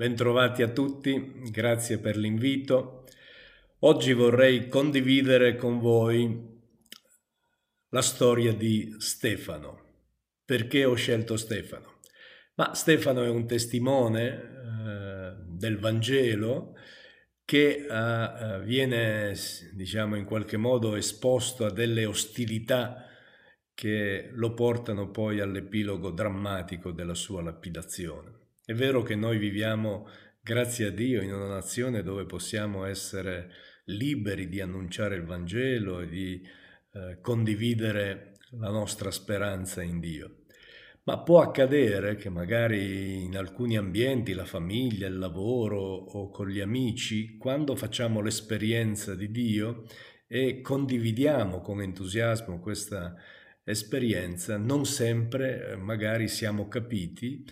Bentrovati a tutti, grazie per l'invito. Oggi vorrei condividere con voi la storia di Stefano. Perché ho scelto Stefano? Ma Stefano è un testimone eh, del Vangelo che eh, viene, diciamo, in qualche modo esposto a delle ostilità che lo portano poi all'epilogo drammatico della sua lapidazione. È vero che noi viviamo, grazie a Dio, in una nazione dove possiamo essere liberi di annunciare il Vangelo e di eh, condividere la nostra speranza in Dio. Ma può accadere che magari in alcuni ambienti, la famiglia, il lavoro o con gli amici, quando facciamo l'esperienza di Dio e condividiamo con entusiasmo questa esperienza, non sempre eh, magari siamo capiti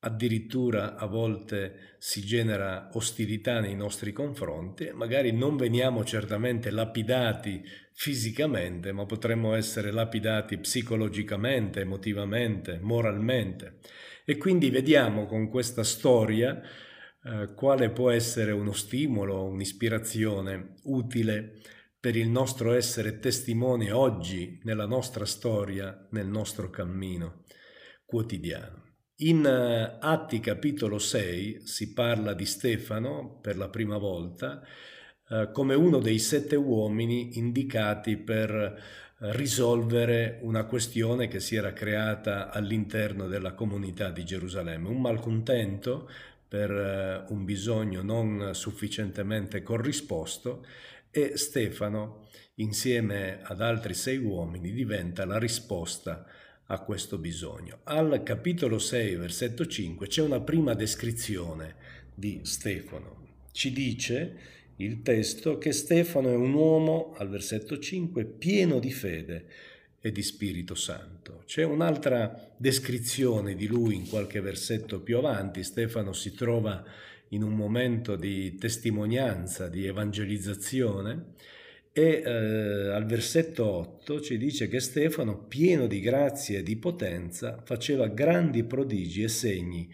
addirittura a volte si genera ostilità nei nostri confronti, magari non veniamo certamente lapidati fisicamente, ma potremmo essere lapidati psicologicamente, emotivamente, moralmente. E quindi vediamo con questa storia eh, quale può essere uno stimolo, un'ispirazione utile per il nostro essere testimone oggi nella nostra storia, nel nostro cammino quotidiano. In eh, Atti capitolo 6 si parla di Stefano per la prima volta eh, come uno dei sette uomini indicati per eh, risolvere una questione che si era creata all'interno della comunità di Gerusalemme, un malcontento per eh, un bisogno non sufficientemente corrisposto e Stefano, insieme ad altri sei uomini, diventa la risposta a questo bisogno. Al capitolo 6, versetto 5, c'è una prima descrizione di Stefano. Ci dice il testo che Stefano è un uomo, al versetto 5, pieno di fede e di Spirito Santo. C'è un'altra descrizione di lui in qualche versetto più avanti. Stefano si trova in un momento di testimonianza, di evangelizzazione e eh, al versetto 8 ci dice che Stefano, pieno di grazia e di potenza, faceva grandi prodigi e segni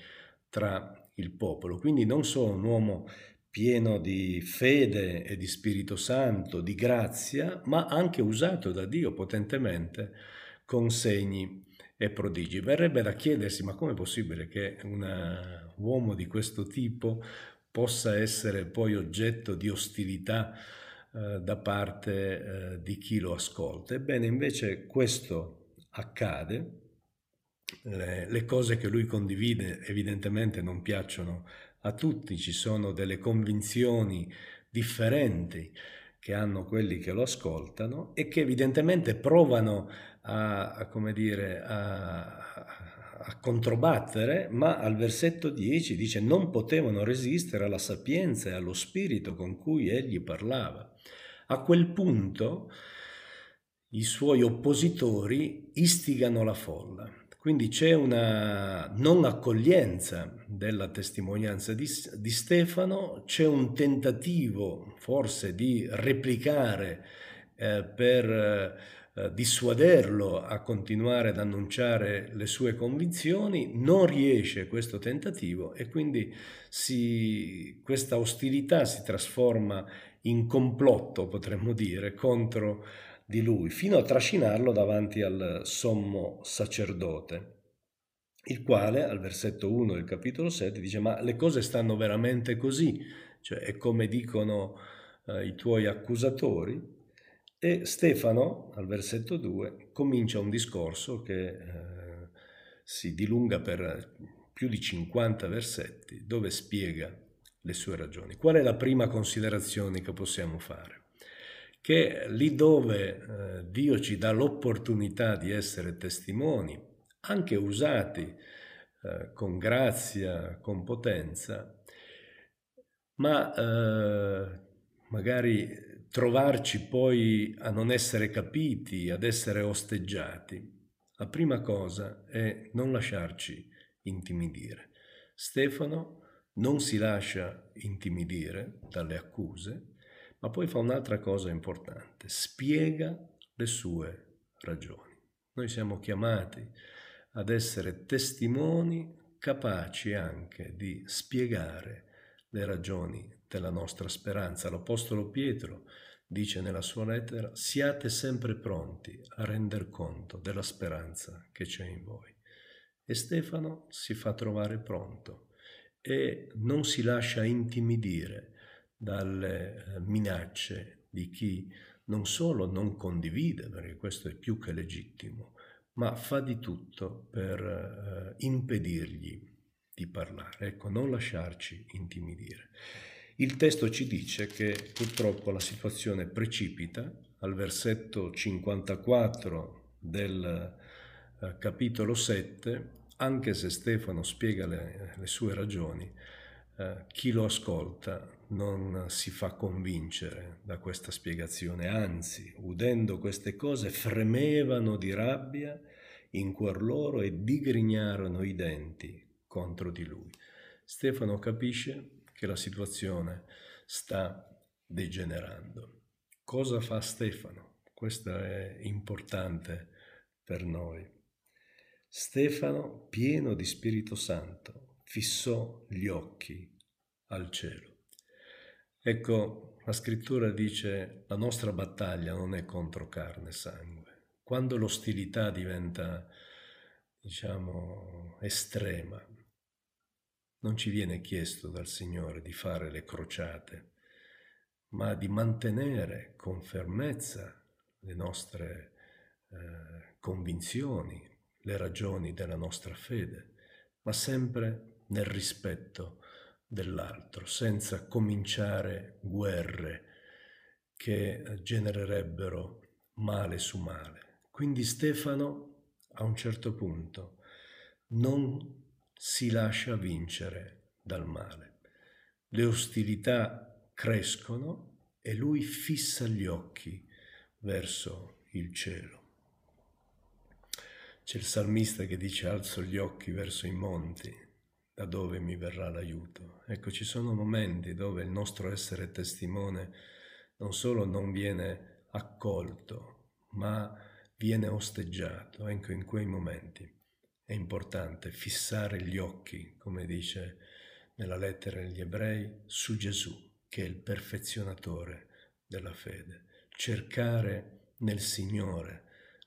tra il popolo. Quindi non solo un uomo pieno di fede e di Spirito Santo, di grazia, ma anche usato da Dio potentemente con segni e prodigi. Verrebbe da chiedersi, ma com'è possibile che un uomo di questo tipo possa essere poi oggetto di ostilità eh, da parte eh, di chi lo ascolta. Ebbene, invece questo accade, le, le cose che lui condivide evidentemente non piacciono a tutti, ci sono delle convinzioni differenti che hanno quelli che lo ascoltano e che evidentemente provano a, a come dire, a, a controbattere, ma al versetto 10 dice non potevano resistere alla sapienza e allo spirito con cui egli parlava. A quel punto i suoi oppositori istigano la folla. Quindi c'è una non accoglienza della testimonianza di, di, Stefano, c'è un tentativo forse di replicare eh, per dissuaderlo a continuare ad annunciare le sue convinzioni, non riesce questo tentativo e quindi si, questa ostilità si trasforma in complotto, potremmo dire, contro di lui, fino a trascinarlo davanti al sommo sacerdote, il quale al versetto 1 del capitolo 7 dice ma le cose stanno veramente così, cioè è come dicono eh, i tuoi accusatori, e Stefano al versetto 2 comincia un discorso che eh, si dilunga per più di 50 versetti dove spiega le sue ragioni. Qual è la prima considerazione che possiamo fare? Che lì dove eh, Dio ci dà l'opportunità di essere testimoni, anche usati eh, con grazia, con potenza, ma eh, magari trovarci poi a non essere capiti, ad essere osteggiati, la prima cosa è non lasciarci intimidire. Stefano non si lascia intimidire dalle accuse, ma poi fa un'altra cosa importante, spiega le sue ragioni. Noi siamo chiamati ad essere testimoni capaci anche di spiegare le ragioni della nostra speranza. L'Apostolo Pietro dice nella sua lettera, siate sempre pronti a render conto della speranza che c'è in voi. E Stefano si fa trovare pronto e non si lascia intimidire dalle eh, minacce di chi non solo non condivide, perché questo è più che legittimo, ma fa di tutto per eh, impedirgli di parlare. Ecco, non lasciarci intimidire. Il testo ci dice che purtroppo la situazione precipita al versetto 54 del eh, capitolo 7, anche se Stefano spiega le, le sue ragioni, eh, chi lo ascolta non si fa convincere da questa spiegazione, anzi, udendo queste cose, fremevano di rabbia in cuor loro e digrignarono i denti contro di lui. Stefano capisce che la situazione sta degenerando. Cosa fa Stefano? Questo è importante per noi. Stefano, pieno di Spirito Santo, fissò gli occhi al cielo. Ecco, la scrittura dice la nostra battaglia non è contro carne e sangue. Quando l'ostilità diventa, diciamo, estrema, non ci viene chiesto dal Signore di fare le crociate, ma di mantenere con fermezza le nostre eh, convinzioni, le ragioni della nostra fede, ma sempre nel rispetto dell'altro, senza cominciare guerre che genererebbero male su male. Quindi Stefano a un certo punto non si lascia vincere dal male. Le ostilità crescono e lui fissa gli occhi verso il cielo. C'è il salmista che dice alzo gli occhi verso i monti, da dove mi verrà l'aiuto. Ecco, ci sono momenti dove il nostro essere testimone non solo non viene accolto, ma viene osteggiato. Ecco, in quei momenti è importante fissare gli occhi, come dice nella lettera agli ebrei, su Gesù, che è il perfezionatore della fede. Cercare nel Signore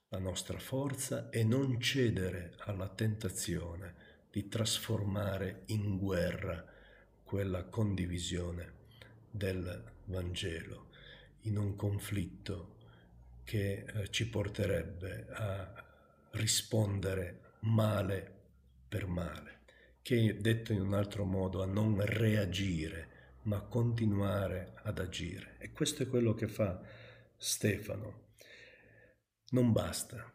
la nostra forza e non cedere alla tentazione di trasformare in guerra quella condivisione del Vangelo in un conflitto che eh, ci porterebbe a rispondere male per male, che detto in un altro modo a non reagire, ma continuare ad agire. E questo è quello che fa Stefano. Non basta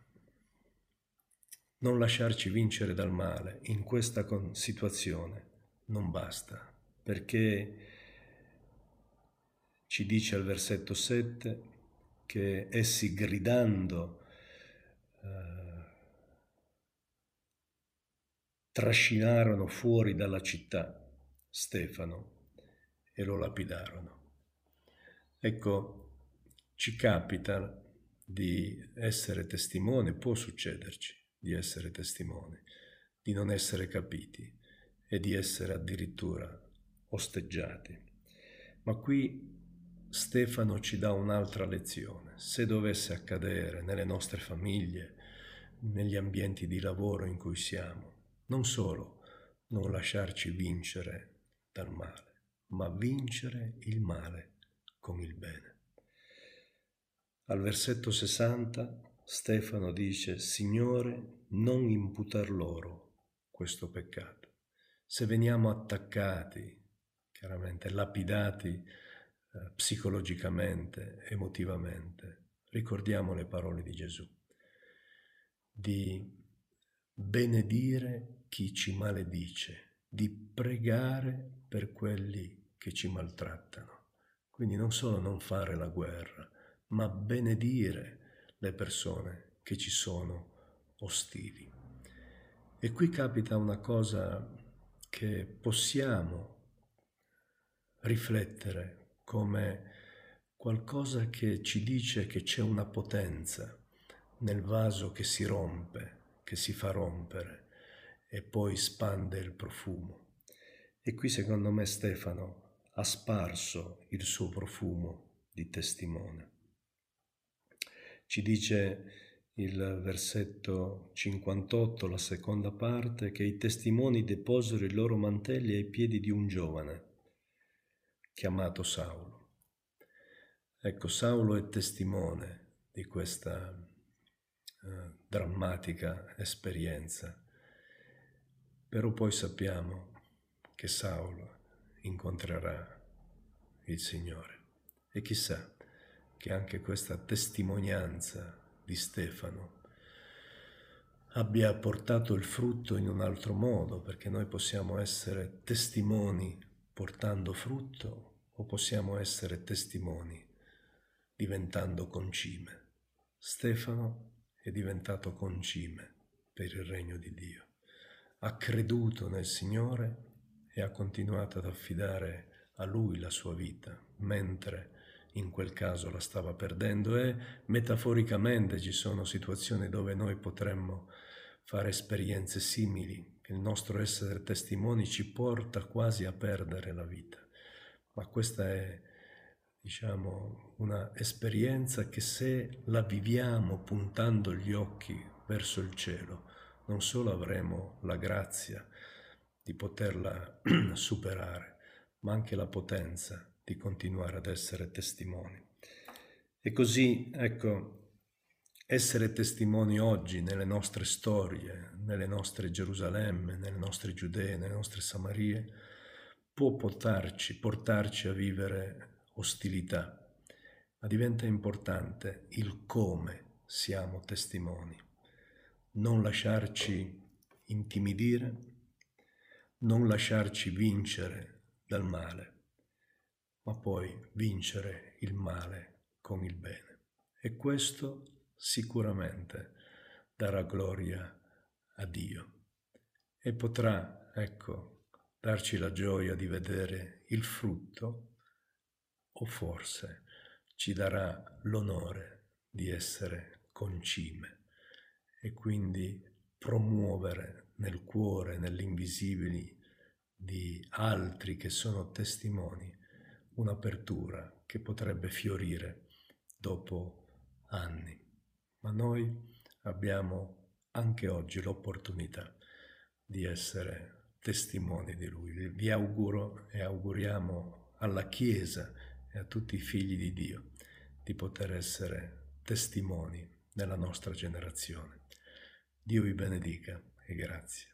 non lasciarci vincere dal male in questa situazione non basta, perché ci dice al versetto 7 che essi gridando eh, trascinarono fuori dalla città Stefano e lo lapidarono. Ecco, ci capita di essere testimone, può succederci, di essere testimoni, di non essere capiti e di essere addirittura osteggiati. Ma qui Stefano ci dà un'altra lezione. Se dovesse accadere nelle nostre famiglie, negli ambienti di lavoro in cui siamo, non solo non lasciarci vincere dal male, ma vincere il male con il bene. Al versetto 60 Stefano dice, Signore, non imputar loro questo peccato. Se veniamo attaccati, chiaramente lapidati eh, psicologicamente, emotivamente, ricordiamo le parole di Gesù, di benedire chi ci maledice, di pregare per quelli che ci maltrattano. Quindi non solo non fare la guerra, ma benedire le persone che ci sono ostili. E qui capita una cosa che possiamo riflettere come qualcosa che ci dice che c'è una potenza nel vaso che si rompe, che si fa rompere e poi spande il profumo. E qui secondo me Stefano ha sparso il suo profumo di testimone. Ci dice il versetto 58, la seconda parte, che i testimoni deposero i loro mantelli ai piedi di un giovane chiamato Saulo. Ecco, Saulo è testimone di questa eh, drammatica esperienza, però poi sappiamo che Saulo incontrerà il Signore e chissà che anche questa testimonianza di Stefano abbia portato il frutto in un altro modo, perché noi possiamo essere testimoni portando frutto o possiamo essere testimoni diventando concime. Stefano è diventato concime per il regno di Dio. Ha creduto nel Signore e ha continuato ad affidare a Lui la sua vita, mentre in quel caso la stava perdendo e metaforicamente ci sono situazioni dove noi potremmo fare esperienze simili, che il nostro essere testimoni ci porta quasi a perdere la vita. Ma questa è diciamo, una esperienza che se la viviamo puntando gli occhi verso il cielo, non solo avremo la grazia di poterla superare, ma anche la potenza di continuare ad essere testimoni. E così, ecco, essere testimoni oggi nelle nostre storie, nelle nostre Gerusalemme, nelle nostre Giudee, nelle nostre Samarie, può portarci, portarci a vivere ostilità, ma diventa importante il come siamo testimoni. Non lasciarci intimidire, non lasciarci vincere dal male, ma poi vincere il male con il bene. E questo sicuramente darà gloria a Dio e potrà, ecco, darci la gioia di vedere il frutto o forse ci darà l'onore di essere concime e quindi promuovere nel cuore, nell'invisibili di altri che sono testimoni, un'apertura che potrebbe fiorire dopo anni. Ma noi abbiamo anche oggi l'opportunità di essere testimoni di Lui. Vi auguro e auguriamo alla Chiesa e a tutti i figli di Dio di poter essere testimoni nella nostra generazione. Dio vi benedica e grazie.